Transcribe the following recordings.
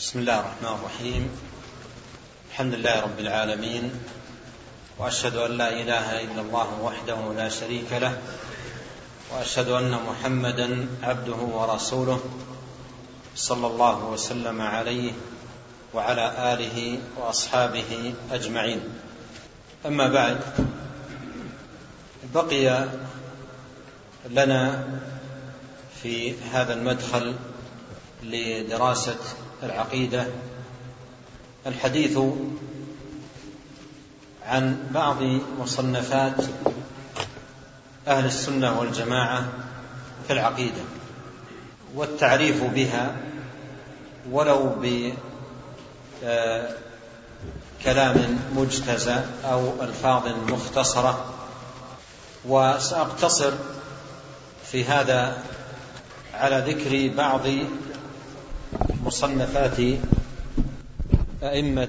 بسم الله الرحمن الرحيم. الحمد لله رب العالمين وأشهد أن لا إله إلا الله وحده لا شريك له وأشهد أن محمدا عبده ورسوله صلى الله وسلم عليه وعلى آله وأصحابه أجمعين. أما بعد بقي لنا في هذا المدخل لدراسة العقيدة الحديث عن بعض مصنفات أهل السنة والجماعة في العقيدة والتعريف بها ولو بكلام مجتزى أو ألفاظ مختصرة. وسأقتصر في هذا على ذكر بعض مصنفات أئمة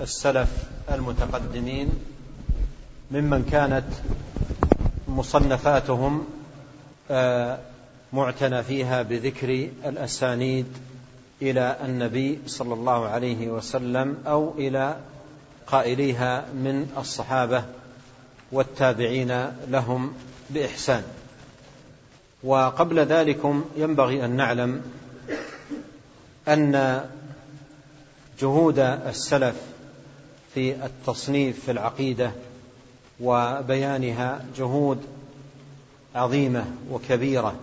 السلف المتقدمين ممن كانت مصنفاتهم معتنى فيها بذكر الأسانيد إلى النبي صلى الله عليه وسلم أو إلى قائليها من الصحابة والتابعين لهم بإحسان. وقبل ذلكم ينبغي أن نعلم أن جهود السلف في التصنيف في العقيدة وبيانها جهود عظيمة وكبيرة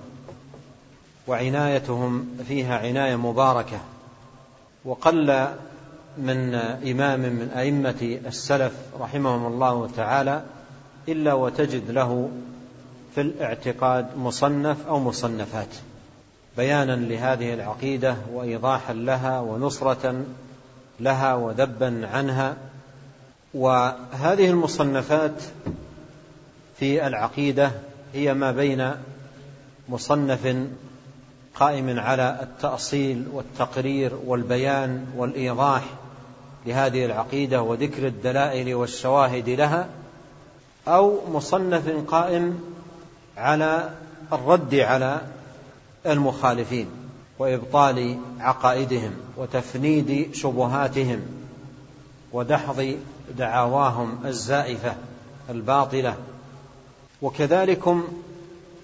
وعنايتهم فيها عناية مباركة. وقل من إمام من أئمة السلف رحمهم الله تعالى إلا وتجد له في الاعتقاد مصنف أو مصنفات. بيانا لهذه العقيدة وإيضاحا لها ونصرة لها وذبا عنها. وهذه المصنفات في العقيدة هي ما بين مصنف قائم على التأصيل والتقرير والبيان والإيضاح لهذه العقيدة وذكر الدلائل والشواهد لها أو مصنف قائم على الرد على المخالفين وإبطال عقائدهم وتفنيد شبهاتهم ودحض دعاواهم الزائفة الباطلة. وكذلكم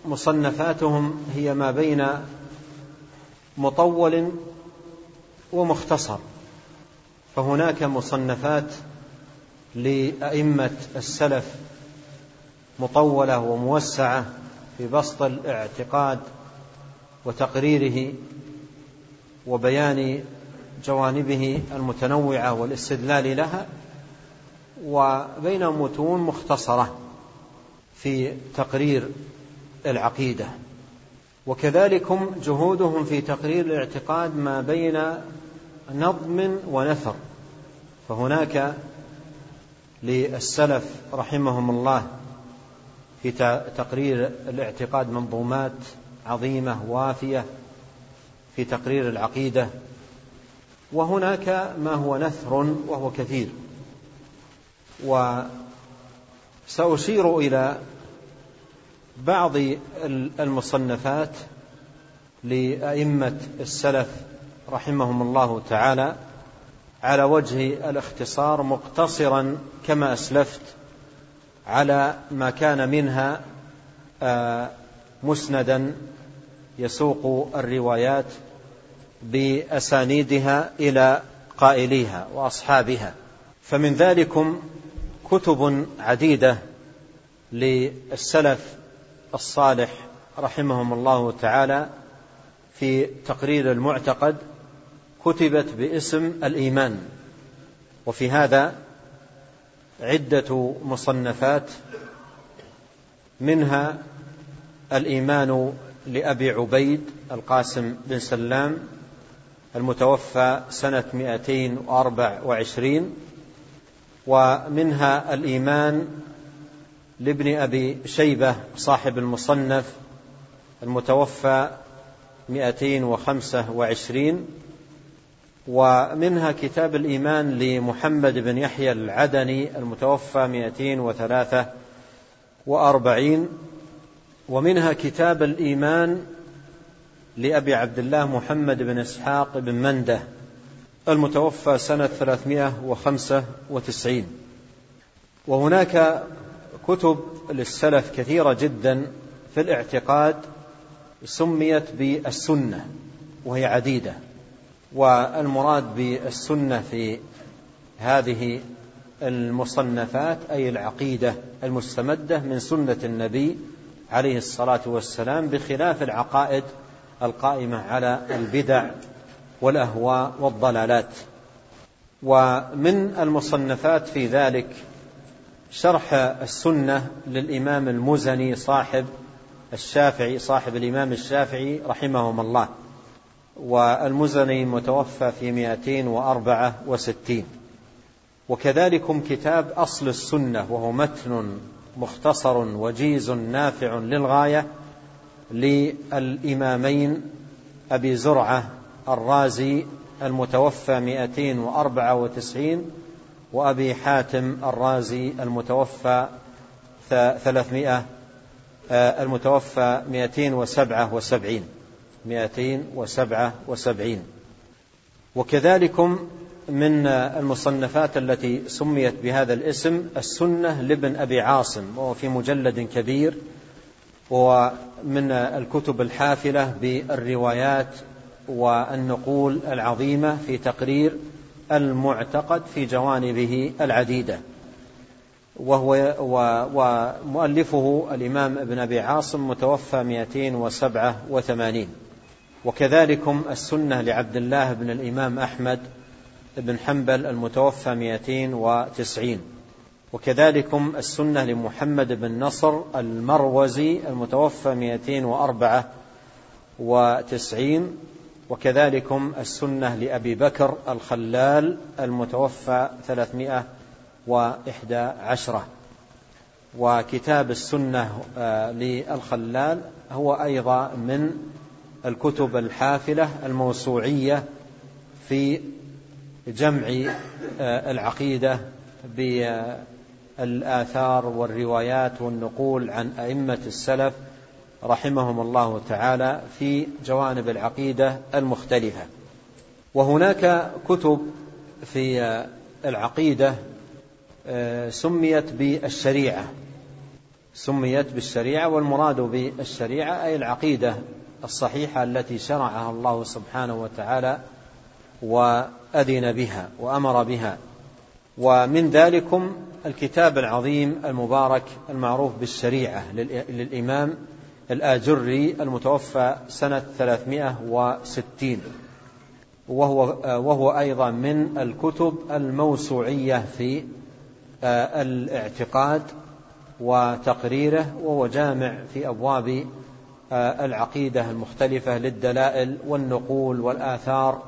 مصنفاتهم هي ما بين مطول ومختصر. فهناك مصنفات لأئمة السلف مطولة وموسعة في بسط الاعتقاد وتقريره وبيان جوانبه المتنوعة والاستدلال لها وبين متون مختصرة في تقرير العقيدة. وكذلكم جهودهم في تقرير الاعتقاد ما بين نظم ونثر. فهناك للسلف رحمهم الله في تقرير الاعتقاد منظومات عظيمة وافية في تقرير العقيدة. وهناك ما هو نثر وهو كثير. وسأشير إلى بعض المصنفات لأئمة السلف رحمهم الله تعالى على وجه الاختصار مقتصرا كما أسلفت على ما كان منها مسندا يسوق الروايات بأسانيدها إلى قائليها وأصحابها. فمن ذلكم كتب عديدة للسلف الصالح رحمهم الله تعالى في تقرير المعتقد كتبت باسم الإيمان. وفي هذا عدة مصنفات منها الإيمان لأبي عبيد القاسم بن سلام المتوفى سنة 224 ومنها الإيمان لابن أبي شيبة صاحب المصنف المتوفى 225 ومنها كتاب الإيمان لمحمد بن يحيى العدني المتوفى 243 ومنها كتاب الإيمان لأبي عبد الله محمد بن إسحاق بن منده المتوفى سنة 395 وهناك كتب للسلف كثيرة جدا في الاعتقاد سميت بالسنة وهي عديدة. والمراد بالسنة في هذه المصنفات أي العقيدة المستمدة من سنة النبي عليه الصلاة والسلام بخلاف العقائد القائمة على البدع والأهواء والضلالات. ومن المصنفات في ذلك شرح السنة للإمام المزني صاحب الشافعي صاحب الإمام الشافعي رحمهم الله. والمزني متوفى في 264 وكذلكم كتاب أصل السنة وهو متن مختصر وجيز نافع للغاية للإمامين أبي زرعة الرازي المتوفى 294 وأبي حاتم الرازي المتوفى 300 آه، المتوفى 277 277 وكذلكم من المصنفات التي سميت بهذا الاسم السنة لابن أبي عاصم وهو في مجلد كبير ومن الكتب الحافلة بالروايات والنقول العظيمة في تقرير المعتقد في جوانبه العديدة. وهو ومؤلفه الإمام ابن أبي عاصم متوفى 287 وكذلكم السنة لعبد الله بن الإمام أحمد بن حنبل المتوفى 290 وكذلكم السنة لمحمد بن نصر المروزي المتوفى 294 وكذلكم السنة لأبي بكر الخلال المتوفى 311 وكتاب السنة آه، للخلال هو أيضا من الكتب الحافلة الموسوعية في جمع آه، العقيدة بالآثار والروايات والنقول عن أئمة السلف رحمهم الله تعالى في جوانب العقيدة المختلفة. وهناك كتب في العقيدة آه، سميت بالشريعة. سميت بالشريعة والمراد بالشريعة أي العقيدة الصحيحة التي شرعها الله سبحانه وتعالى وأذن بها وأمر بها. ومن ذلكم الكتاب العظيم المبارك المعروف بالشريعة للإمام الآجري المتوفى سنة 360 وهو, وهو أيضا من الكتب الموسوعية في آه، الاعتقاد وتقريره وهو جامع في أبواب آه، العقيدة المختلفة للدلائل والنقول والآثار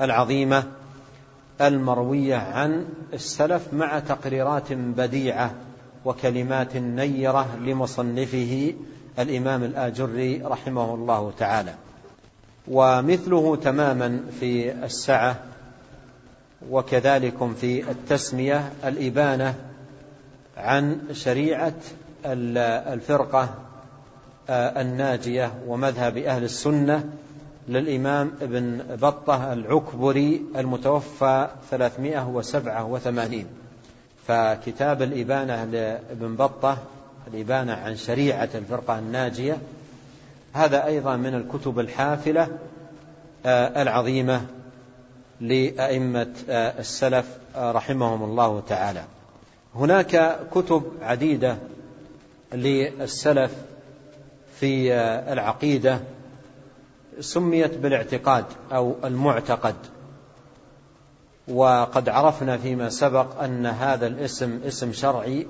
العظيمة المروية عن السلف مع تقريرات بديعة وكلمات نيرة لمصنفه الإمام الآجري رحمه الله تعالى. ومثله تماما في السعة وكذلك في التسمية الإبانة عن شريعة الفرقة آه، الناجية ومذهب أهل السنة للإمام ابن بطة العكبري المتوفى 387 فكتاب الإبانة لابن بطة الإبانة عن شريعة الفرقة الناجية هذا أيضا من الكتب الحافلة آه، العظيمة لأئمة آه، السلف آه، رحمهم الله تعالى. هناك كتب عديدة للسلف في العقيدة سميت بالاعتقاد أو المعتقد. وقد عرفنا فيما سبق أن هذا الاسم اسم شرعي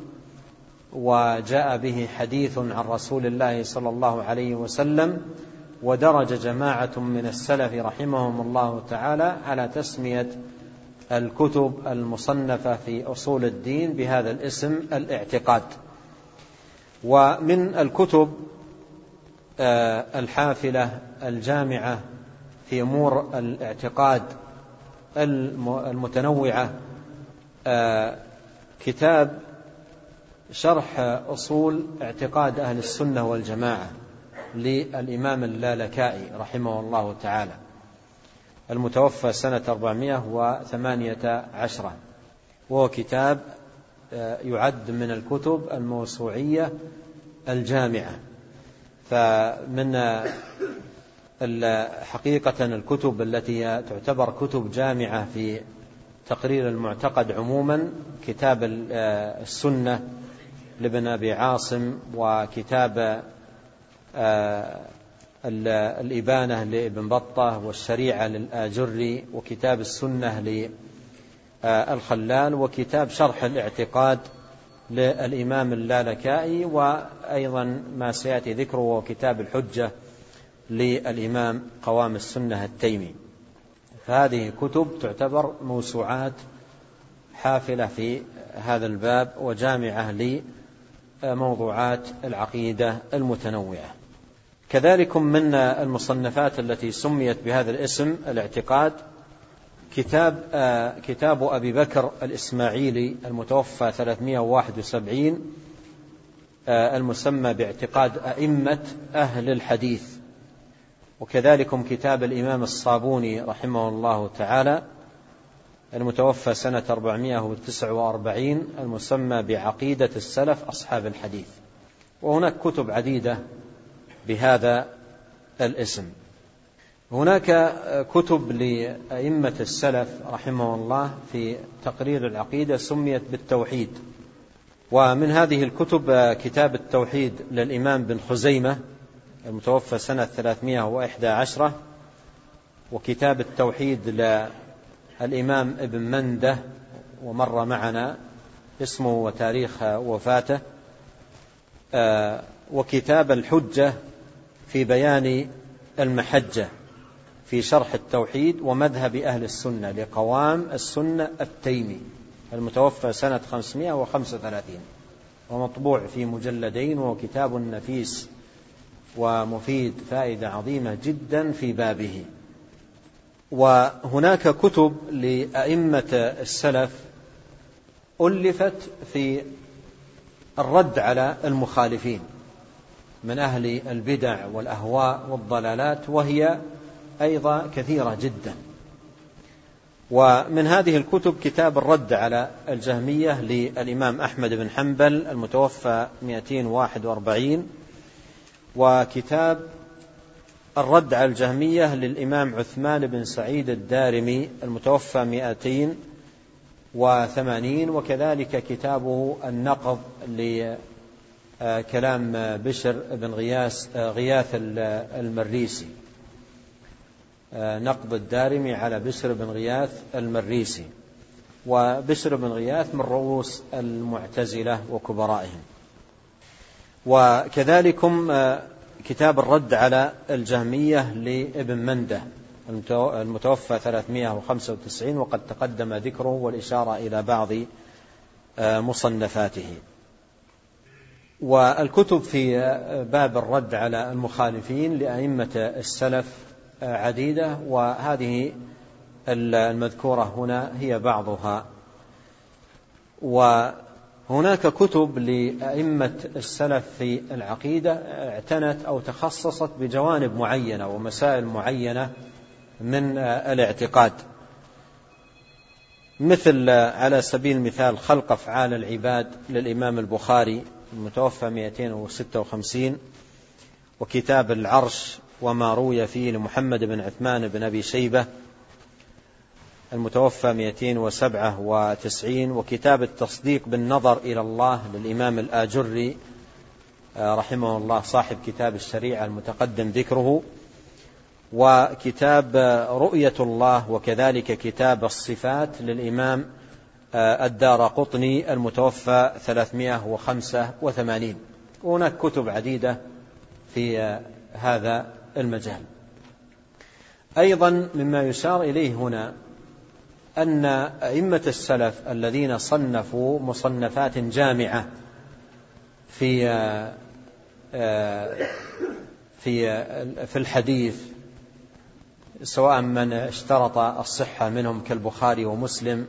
وجاء به حديث عن رسول الله صلى الله عليه وسلم ودرج جماعة من السلف رحمهم الله تعالى على تسمية الكتب المصنفة في أصول الدين بهذا الاسم الاعتقاد. ومن الكتب الحافلة الجامعة في أمور الاعتقاد المتنوعة. آه، كتاب شرح أصول اعتقاد أهل السنة والجماعة للإمام اللالكائي رحمه الله تعالى المتوفى سنة 418 وهو كتاب آه، يعد من الكتب الموسوعية الجامعة. فمن حقيقة الكتب التي تعتبر كتب جامعة في تقرير المعتقد عموما كتاب آه، السنة لابن أبي عاصم وكتاب آه، الإبانة لابن بطة والشريعة للآجري وكتاب السنة للخلال وكتاب شرح الاعتقاد للإمام اللالكائي وأيضا ما سيأتي ذكره وكتاب الحجة للإمام قوام السنة التيمي. فهذه كتب تعتبر موسوعات حافلة في هذا الباب وجامعة لموضوعات العقيدة المتنوعة. كذلك من المصنفات التي سميت بهذا الاسم الاعتقاد كتاب كتاب أبي بكر الإسماعيلي المتوفى 371 المسمى باعتقاد أئمة أهل الحديث. وكذلك كتاب الإمام الصابوني رحمه الله تعالى المتوفى سنة 449 المسمى بعقيدة السلف أصحاب الحديث. وهناك كتب عديدة بهذا الاسم. هناك كتب لأئمة السلف رحمه الله في تقرير العقيدة سميت بالتوحيد. ومن هذه الكتب كتاب التوحيد للإمام بن خزيمة المتوفى سنة 311 وكتاب التوحيد للإمام ابن منده ومر معنا اسمه وتاريخ وفاته. آه، وكتاب الحجة في بيان المحجة. في شرح التوحيد ومذهب أهل السنة لقوام السنة التيمي المتوفى سنة 535 ومطبوع في مجلدين وكتاب نفيس ومفيد فائدة عظيمة جدا في بابه. وهناك كتب لأئمة السلف ألفت في الرد على المخالفين من أهل البدع والأهواء والضلالات وهي أيضا كثيرة جدا. ومن هذه الكتب كتاب الرد على الجهمية للإمام أحمد بن حنبل المتوفى 241 وكتاب الرد على الجهمية للإمام عثمان بن سعيد الدارمي المتوفى 280 وكذلك كتابه النقض لكلام بشر بن غياث غياث المريسي. نقض الدارمي على بشر بن غياث المريسي. وبشر بن غياث من رؤوس المعتزلة وكبرائهم. وكذلكم آه، كتاب الرد على الجهمية لابن منده المتوفى 395 وقد تقدم ذكره والإشارة إلى بعض آه، مصنفاته. والكتب في آه، باب الرد على المخالفين لأئمة السلف عديدة وهذه المذكورة هنا هي بعضها. و هناك كتب لأئمة السلف في العقيدة اعتنت أو تخصصت بجوانب معينة ومسائل معينة من الاعتقاد. مثل على سبيل المثال خلق أفعال العباد للإمام البخاري المتوفى 256 وكتاب العرش وما روي فيه لمحمد بن عثمان بن أبي شيبة المتوفى 297 وكتاب التصديق بالنظر إلى الله للإمام الآجري آه، رحمه الله صاحب كتاب الشريعة المتقدم ذكره وكتاب رؤية الله وكذلك كتاب الصفات للإمام آه، الدار قطني المتوفى 385 وهناك كتب عديدة في آه، هذا المجال. أيضا مما يشار إليه هنا أن أئمة السلف الذين صنفوا مصنفات جامعة في في في الحديث سواء من اشترط الصحة منهم كالبخاري ومسلم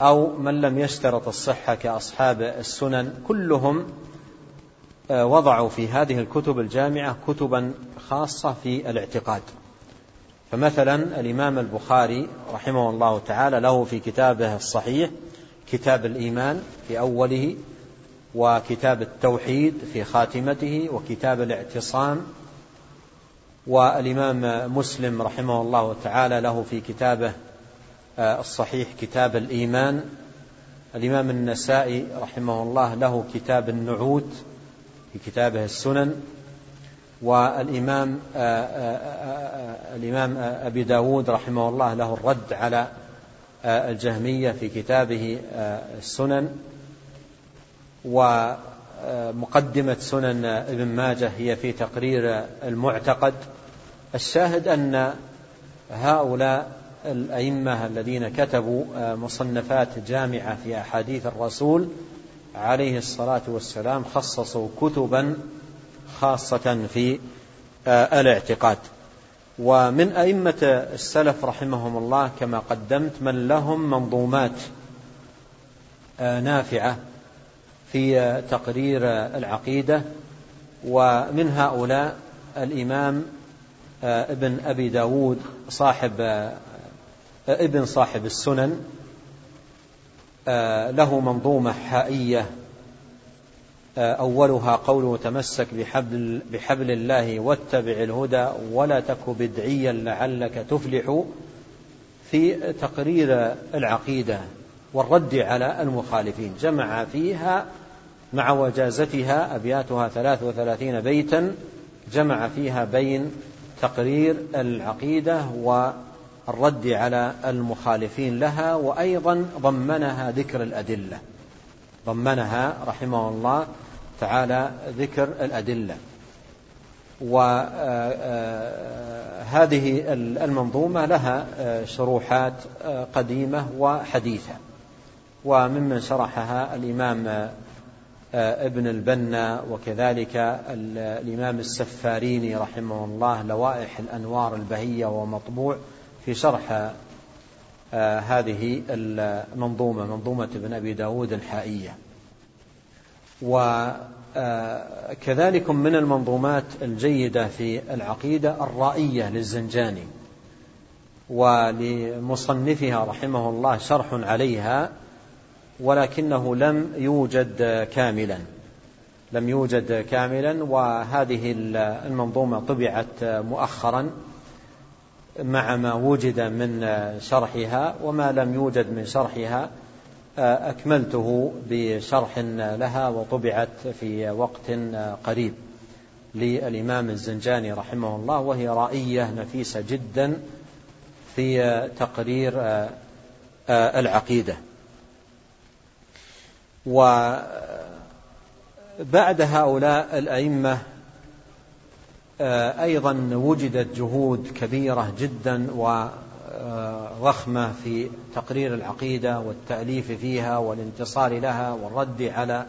أو من لم يشترط الصحة كأصحاب السنن كلهم وضعوا في هذه الكتب الجامعة كتبا خاصة في الاعتقاد. فمثلا الإمام البخاري رحمه الله تعالى له في كتابه الصحيح كتاب الإيمان في أوله وكتاب التوحيد في خاتمته وكتاب الاعتصام. والإمام مسلم رحمه الله تعالى له في كتابه آه، الصحيح كتاب الإيمان. الإمام النسائي رحمه الله له كتاب النعوت في كتابه السنن والإمام آه، آه، الإمام أبي داود رحمه الله له الرد على الجهمية في كتابه السنن. ومقدمة سنن ابن ماجه هي في تقرير المعتقد. الشاهد أن هؤلاء الأئمة الذين كتبوا مصنفات جامعة في أحاديث الرسول عليه الصلاة والسلام خصصوا كتبا خاصة في الاعتقاد. ومن أئمة السلف رحمهم الله كما قدمت من لهم منظومات نافعة في تقرير العقيدة. ومن هؤلاء الإمام ابن أبي داود صاحب ابن صاحب السنن. له منظومة حائية. أولها قوله تمسك بحبل, بحبل الله واتبع الهدى ولا تك بدعيا لعلك تفلح في تقرير العقيدة والرد على المخالفين. جمع فيها مع وجازتها أبياتها ثلاث وثلاثين بيتا جمع فيها بين تقرير العقيدة والرد على المخالفين لها وأيضا ضمنها ذكر الأدلة. ضمنها رحمه الله تعالى ذكر الأدلة. وهذه المنظومة لها شروحات قديمة وحديثة. وممن شرحها الإمام ابن البنا وكذلك الإمام السفاريني رحمه الله لوائح الأنوار البهية ومطبوع في شرح هذه المنظومة منظومة ابن أبي داود الحائية. وكذلك من المنظومات الجيدة في العقيدة الرائية للزنجاني. ولمصنفها رحمه الله شرح عليها ولكنه لم يوجد كاملا. لم يوجد كاملا وهذه المنظومة طبعت مؤخرا. مع ما وجد من شرحها وما لم يوجد من شرحها أكملته بشرح لها وطبعت في وقت قريب. للإمام الزنجاني رحمه الله وهي رائية نفيسة جدا في تقرير العقيدة. وبعد هؤلاء الأئمة أيضا وجدت جهود كبيرة جدا وضخمة في تقرير العقيدة والتأليف فيها والانتصار لها والرد على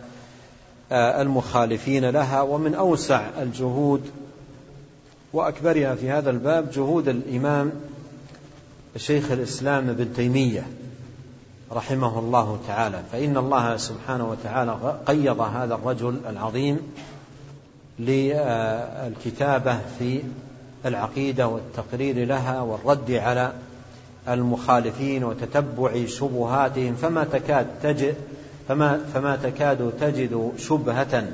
المخالفين لها. ومن أوسع الجهود وأكبرها في هذا الباب جهود الإمام شيخ الإسلام ابن تيمية رحمه الله تعالى. فإن الله سبحانه وتعالى قيض هذا الرجل العظيم للكتابة في العقيدة والتقرير لها والرد على المخالفين وتتبع شبهاتهم فما تكاد تجد فما, فما تكاد تجد شبهة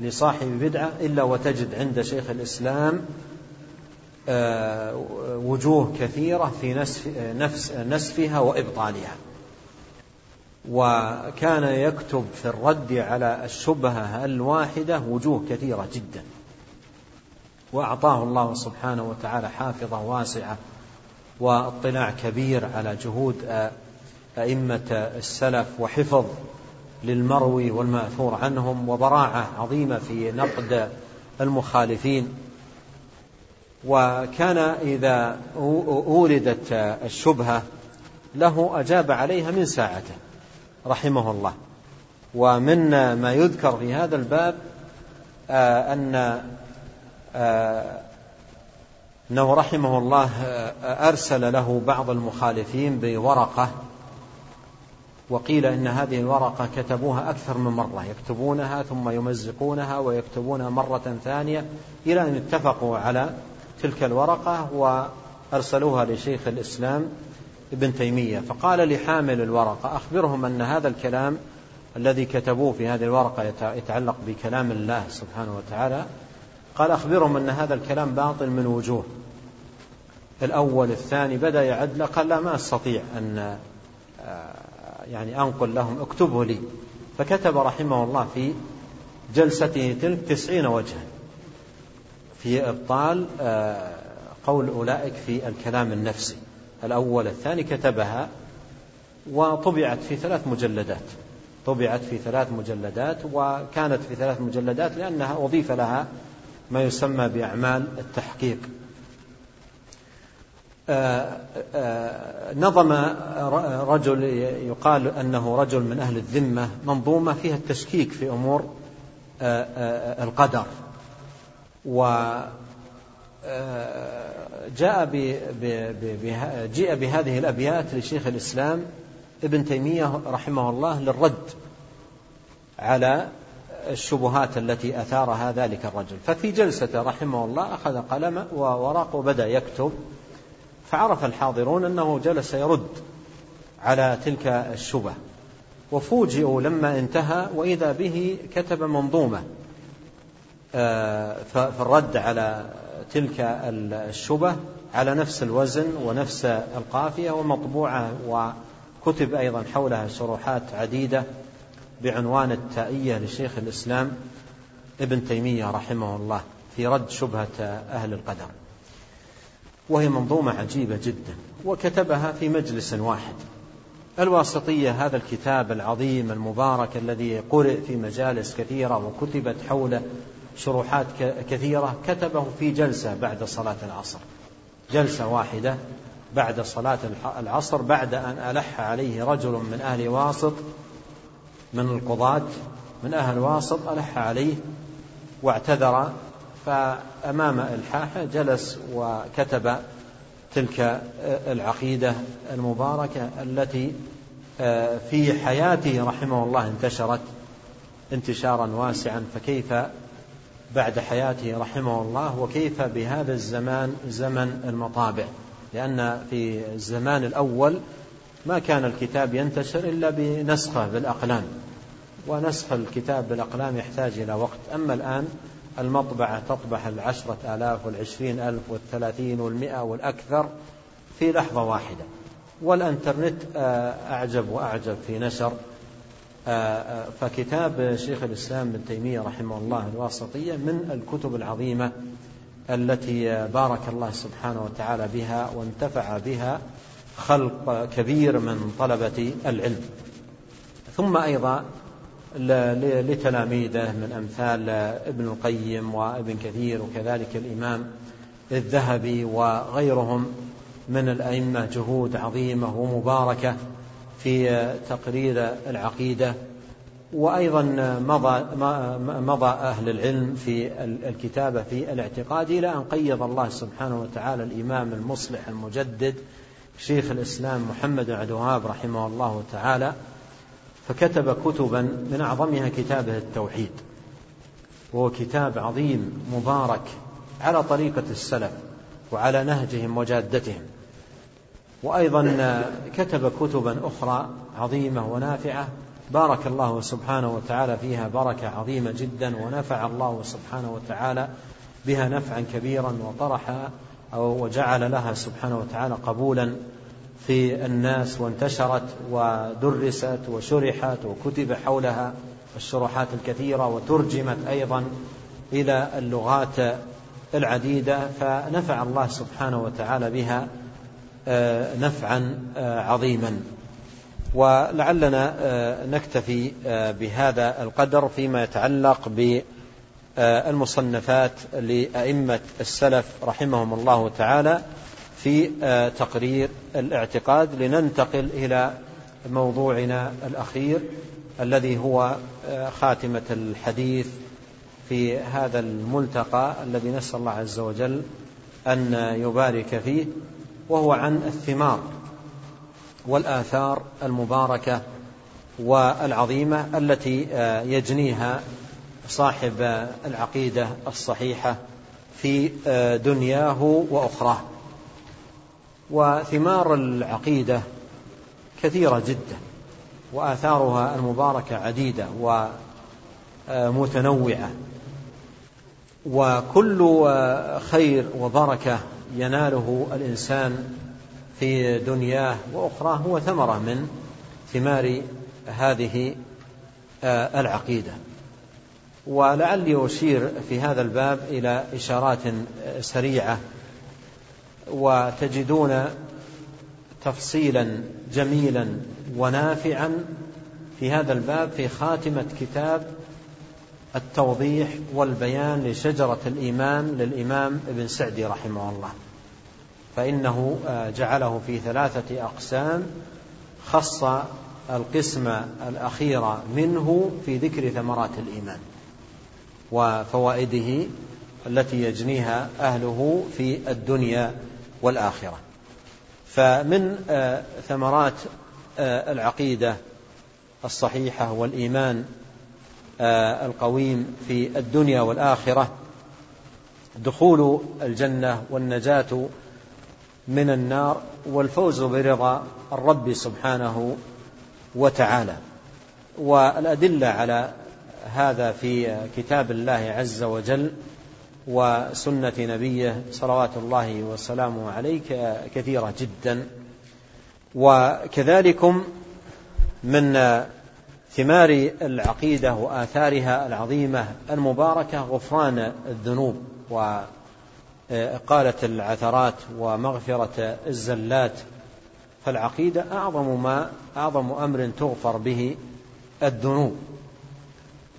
لصاحب بدعة إلا وتجد عند شيخ الإسلام وجوه كثيرة في نسف نفس نسفها وإبطالها. وكان يكتب في الرد على الشبهة الواحدة وجوه كثيرة جدا. وأعطاه الله سبحانه وتعالى حافظة واسعة واطلاع كبير على جهود أئمة السلف وحفظ للمروي والمأثور عنهم وبراعة عظيمة في نقد المخالفين. وكان إذا أوردت الشبهة له أجاب عليها من ساعته. رحمه الله. ومن ما يذكر في هذا الباب آه، أن آه، أنه رحمه الله آه، أرسل له بعض المخالفين بورقة وقيل إن هذه الورقة كتبوها أكثر من مرة يكتبونها ثم يمزقونها ويكتبونها مرة ثانية إلى أن اتفقوا على تلك الورقة أرسلوها لشيخ الإسلام ابن تيمية فقال لحامل الورقة أخبرهم أن هذا الكلام الذي كتبوه في هذه الورقة يتعلق بكلام الله سبحانه وتعالى قال أخبرهم أن هذا الكلام باطل من وجوه. الأول الثاني بدأ يعد قال لا ما أستطيع أن آه، يعني أنقل لهم اكتبه لي. فكتب رحمه الله في جلسته تلك تسعين وجها. في إبطال آه، قول أولئك في الكلام النفسي. الأول الثاني كتبها وطبعت في ثلاث مجلدات. طبعت في ثلاث مجلدات وكانت في ثلاث مجلدات لأنها أضيف لها ما يسمى بأعمال التحقيق. آه، آه، نظم رجل يقال أنه رجل من أهل الذمة منظومة فيها التشكيك في أمور آه، القدر. وجاء جاء بهذه الأبيات لشيخ الإسلام ابن تيمية رحمه الله للرد على الشبهات التي أثارها ذلك الرجل. ففي جلسة رحمه الله أخذ قلم وورق وبدأ يكتب فعرف الحاضرون أنه جلس يرد على تلك الشبه وفوجئوا لما انتهى وإذا به كتب منظومة آه، في الرد على تلك الشبه على نفس الوزن ونفس القافية ومطبوعة وكتب أيضا حولها شروحات عديدة بعنوان التائية لشيخ الإسلام ابن تيمية رحمه الله في رد شبهة أهل القدر. وهي منظومة عجيبة جدا وكتبها في مجلس واحد. الواسطية هذا الكتاب العظيم المبارك الذي قرئ في مجالس كثيرة وكتبت حوله شروحات كثيرة كتبه في جلسة بعد صلاة العصر. جلسة واحدة بعد صلاة العصر بعد أن ألح عليه رجل من أهل واسط من القضاة من أهل واسط ألح عليه واعتذر فأمام إلحاحه جلس وكتب تلك العقيدة المباركة التي آه، في حياته رحمه الله انتشرت انتشارا واسعا فكيف بعد حياته رحمه الله وكيف بهذا الزمان زمن المطابع. لأن في الزمان الأول ما كان الكتاب ينتشر إلا بنسخة بالأقلام. ونسخ الكتاب بالأقلام يحتاج إلى وقت. أما الآن المطبعة تطبع العشرة آلاف والعشرين ألف والثلاثين والمئة والأكثر في لحظة واحدة. والأنترنت آه، أعجب وأعجب في نشر. فكتاب شيخ الإسلام ابن تيمية رحمه الله الواسطية من الكتب العظيمة التي بارك الله سبحانه وتعالى بها وانتفع بها خلق كبير من طلبة العلم. ثم أيضا لتلاميذه من أمثال ابن القيم وابن كثير وكذلك الإمام الذهبي وغيرهم من الأئمة جهود عظيمة ومباركة في تقرير العقيدة وأيضا مضى, مضى أهل العلم في الكتابة في الاعتقاد إلى أن قيض الله سبحانه وتعالى الإمام المصلح المجدد شيخ الإسلام محمد بن عبد الوهاب رحمه الله تعالى فكتب كتبا من أعظمها كتابه التوحيد. وهو كتاب عظيم مبارك على طريقة السلف وعلى نهجهم وجادتهم. وأيضا كتب كتبا أخرى عظيمة ونافعة بارك الله سبحانه وتعالى فيها بركة عظيمة جدا ونفع الله سبحانه وتعالى بها نفعا كبيرا وطرح أو وجعل لها سبحانه وتعالى قبولا في الناس وانتشرت ودرست وشرحت وكتب حولها الشروحات الكثيرة وترجمت أيضا إلى اللغات العديدة فنفع الله سبحانه وتعالى بها نفعا آه، عظيما. ولعلنا آه، نكتفي بهذا القدر فيما يتعلق بالمصنفات لأئمة السلف رحمهم الله تعالى في آه، تقرير الاعتقاد لننتقل إلى موضوعنا الأخير الذي هو آه، خاتمة الحديث في هذا الملتقى الذي نسأل الله عز وجل أن يبارك فيه. وهو عن الثمار والآثار المباركة والعظيمة التي آه، يجنيها صاحب العقيدة الصحيحة في دنياه وأخراه. وثمار العقيدة كثيرة جدا وآثارها المباركة عديدة ومتنوعة وكل خير وبركة يناله الإنسان في دنياه وأخراه هو ثمرة من ثمار هذه العقيدة. ولعلي أشير في هذا الباب إلى إشارات سريعة. وتجدون تفصيلا جميلا ونافعا في هذا الباب في خاتمة كتاب التوضيح والبيان لشجرة الإيمان للإمام ابن سعدي رحمه الله. فإنه جعله في ثلاثة أقسام. خص القسم الأخير منه في ذكر ثمرات الإيمان وفوائده التي يجنيها أهله في الدنيا والآخرة. فمن ثمرات العقيدة الصحيحة والإيمان القويم في الدنيا والآخرة. دخول الجنة والنجاة من النار والفوز برضا الرب سبحانه وتعالى. والأدلة على هذا في كتاب الله عز وجل وسنة نبيه صلوات الله وسلامه عليه كثيرة جدا. وكذلكم من ثمار العقيدة وآثارها العظيمة المباركة غفران الذنوب وإقالة العثرات ومغفرة الزلات. فالعقيدة أعظم ما أعظم أمر تغفر به الذنوب.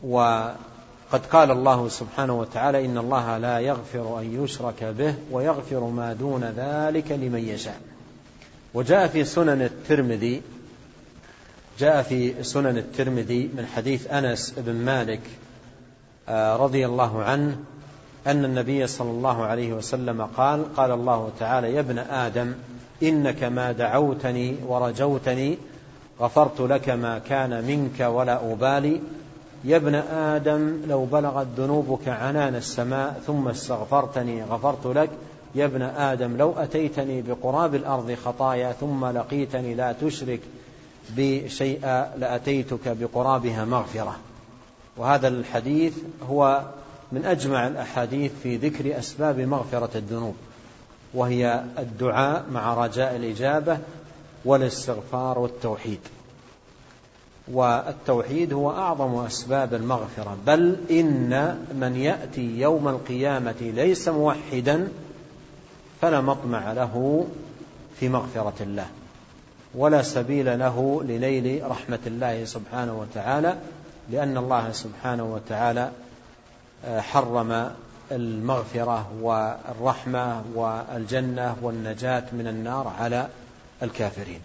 وقد قال الله سبحانه وتعالى إن الله لا يغفر أن يشرك به ويغفر ما دون ذلك لمن يشاء. وجاء في سنن الترمذي جاء في سنن الترمذي من حديث أنس بن مالك رضي الله عنه أن النبي صلى الله عليه وسلم قال قال الله تعالى يا ابن آدم إنك ما دعوتني ورجوتني غفرت لك ما كان منك ولا أبالي. يا ابن آدم لو بلغت ذنوبك عنان السماء ثم استغفرتني غفرت لك. يا ابن آدم لو أتيتني بقراب الأرض خطايا ثم لقيتني لا تشرك بي شيئا لأتيتك بقرابها مغفرة. وهذا الحديث هو من أجمع الأحاديث في ذكر أسباب مغفرة الذنوب وهي الدعاء مع رجاء الإجابة والاستغفار والتوحيد. والتوحيد هو أعظم أسباب المغفرة بل إن من يأتي يوم القيامة ليس موحدا فلا مطمع له في مغفرة الله. ولا سبيل له لنيل رحمة الله سبحانه وتعالى لأن الله سبحانه وتعالى حرم المغفرة والرحمة والجنة والنجاة من النار على الكافرين.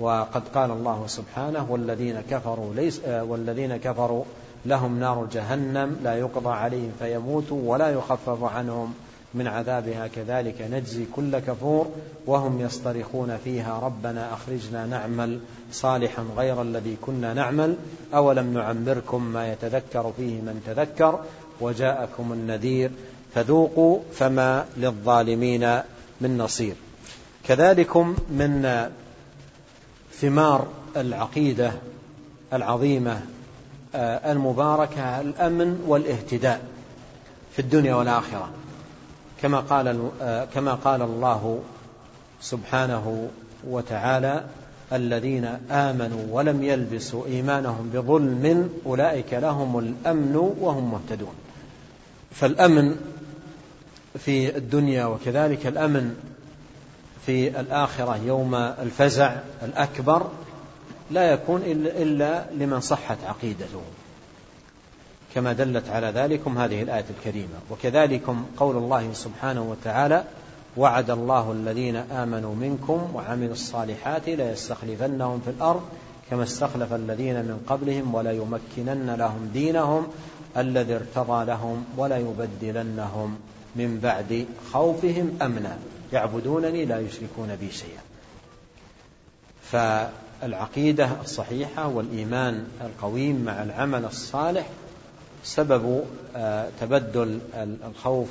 وقد قال الله سبحانه والذين كفروا ليس والذين كفروا لهم نار جهنم لا يقضى عليهم فيموتوا ولا يخفف عنهم من عذابها كذلك نجزي كل كفور وهم يصطرخون فيها ربنا أخرجنا نعمل صالحا غير الذي كنا نعمل أولم نعمركم ما يتذكر فيه من تذكر وجاءكم النذير فذوقوا فما للظالمين من نصير كذلكم من ثمار العقيدة العظيمة المباركة الأمن والاهتداء في الدنيا والآخرة. كما قال كما قال الله سبحانه وتعالى الذين آمنوا ولم يلبسوا إيمانهم بظلم أولئك لهم الأمن وهم مهتدون. فالأمن في الدنيا وكذلك الأمن في الآخرة يوم الفزع الأكبر لا يكون إلا لمن صحت عقيدته. كما دلت على ذلكم هذه الآية الكريمة. وكذلكم قول الله سبحانه وتعالى وعد الله الذين آمنوا منكم وعملوا الصالحات ليستخلفنهم في الأرض كما استخلف الذين من قبلهم ولا يمكنن لهم دينهم الذي ارتضى لهم ولا يبدلنهم من بعد خوفهم أمنا. يعبدونني لا يشركون بي شيئا. فالعقيدة الصحيحة والإيمان القويم مع العمل الصالح سبب تبدل الخوف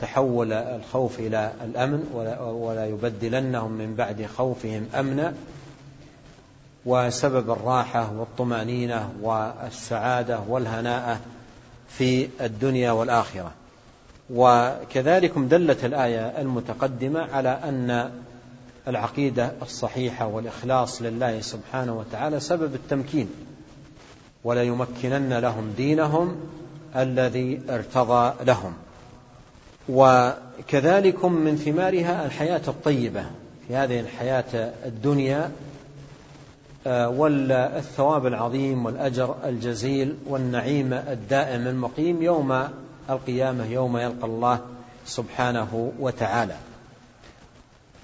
تحول الخوف إلى الأمن ولا يبدلنهم من بعد خوفهم أمنا. وسبب الراحة والطمأنينة والسعادة والهناءة في الدنيا والآخرة. وكذلك دلت الآية المتقدمة على أن العقيدة الصحيحة والإخلاص لله سبحانه وتعالى سبب التمكين. ولا يمكنن لهم دينهم الذي ارتضى لهم. وكذلك من ثمارها الحياة الطيبة. في هذه الحياة الدنيا آه، والثواب العظيم والأجر الجزيل والنعيم الدائم المقيم يوم القيامة يوم يلقى الله سبحانه وتعالى.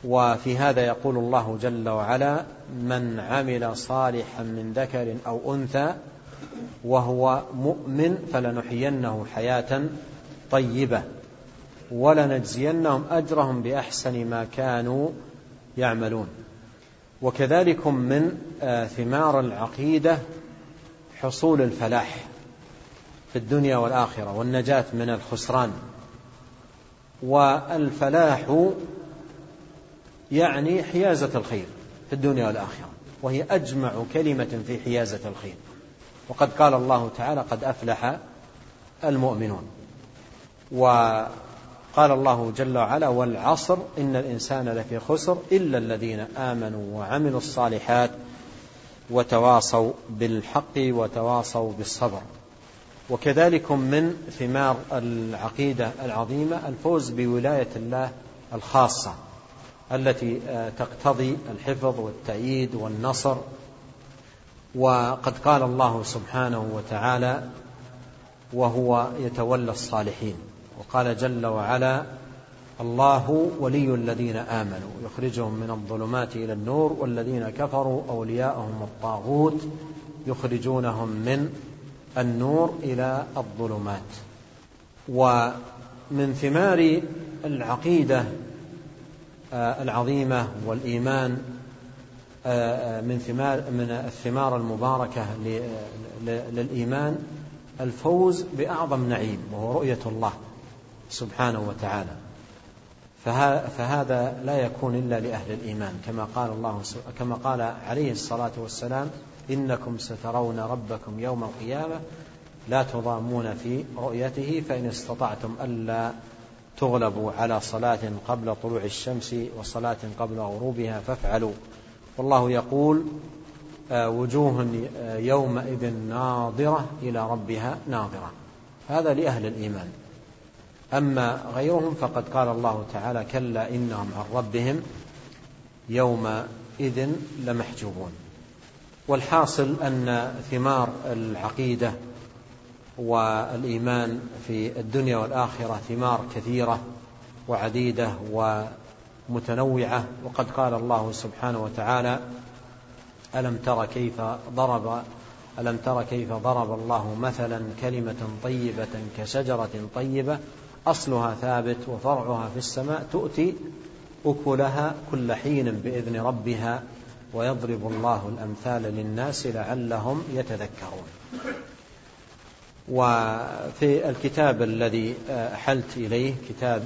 وفي هذا يقول الله جل وعلا من عمل صالحا من ذكر أو أنثى وهو مؤمن فلنحيينه حياة طيبة ولنجزينهم أجرهم بأحسن ما كانوا يعملون. وكذلك من آه، ثمار العقيدة حصول الفلاح في الدنيا والآخرة والنجاة من الخسران. والفلاح يعني حيازة الخير في الدنيا والآخرة وهي أجمع كلمة في حيازة الخير. وقد قال الله تعالى قد أفلح المؤمنون. وقال الله جل وعلا والعصر إن الإنسان لفي خسر إلا الذين آمنوا وعملوا الصالحات وتواصوا بالحق وتواصوا بالصبر. وكذلك من ثمار العقيدة العظيمة الفوز بولاية الله الخاصة التي تقتضي الحفظ والتأييد والنصر وقد قال الله سبحانه وتعالى وهو يتولى الصالحين. وقال جل وعلا الله ولي الذين آمنوا يخرجهم من الظلمات إلى النور والذين كفروا أولياءهم الطاغوت يخرجونهم من النور إلى الظلمات. ومن ثمار العقيدة آه، آه، آه، من ثمار من الثمار المباركة للإيمان الفوز بأعظم نعيم وهو رؤية الله سبحانه وتعالى. فهذا لا يكون إلا لأهل الإيمان كما قال الله كما قال عليه الصلاة والسلام إنكم سترون ربكم يوم القيامة لا تضامون في رؤيته فإن استطعتم ألا تغلبوا على صلاة قبل طلوع الشمس وصلاة قبل غروبها فافعلوا. والله يقول آه، وجوه آه، يومئذ ناظرة إلى ربها ناظرة. هذا لأهل الإيمان. أما غيرهم فقد قال الله تعالى كلا إنهم عن ربهم يومئذ لمحجوبون. والحاصل أن ثمار العقيدة والإيمان في الدنيا والآخرة ثمار كثيرة وعديدة ومتنوعة وقد قال الله سبحانه وتعالى ألم تر كيف ضرب ألم تر كيف ضرب الله مثلا كلمة طيبة كشجرة طيبة أصلها ثابت وفرعها في السماء تؤتي أكلها كل حين بإذن ربها ويضرب الله الأمثال للناس لعلهم يتذكرون. وفي الكتاب الذي أحلت إليه كتاب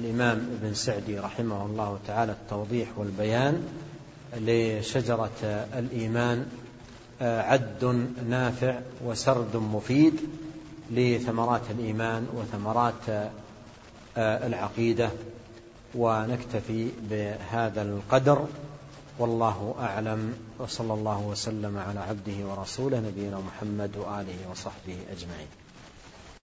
الإمام ابن سعدي رحمه الله تعالى التوضيح والبيان لشجرة الإيمان عد نافع وسرد مفيد لثمرات الإيمان وثمرات العقيدة. ونكتفي بهذا القدر والله أعلم وصلى الله وسلم على عبده ورسوله نبينا محمد وآله وصحبه أجمعين.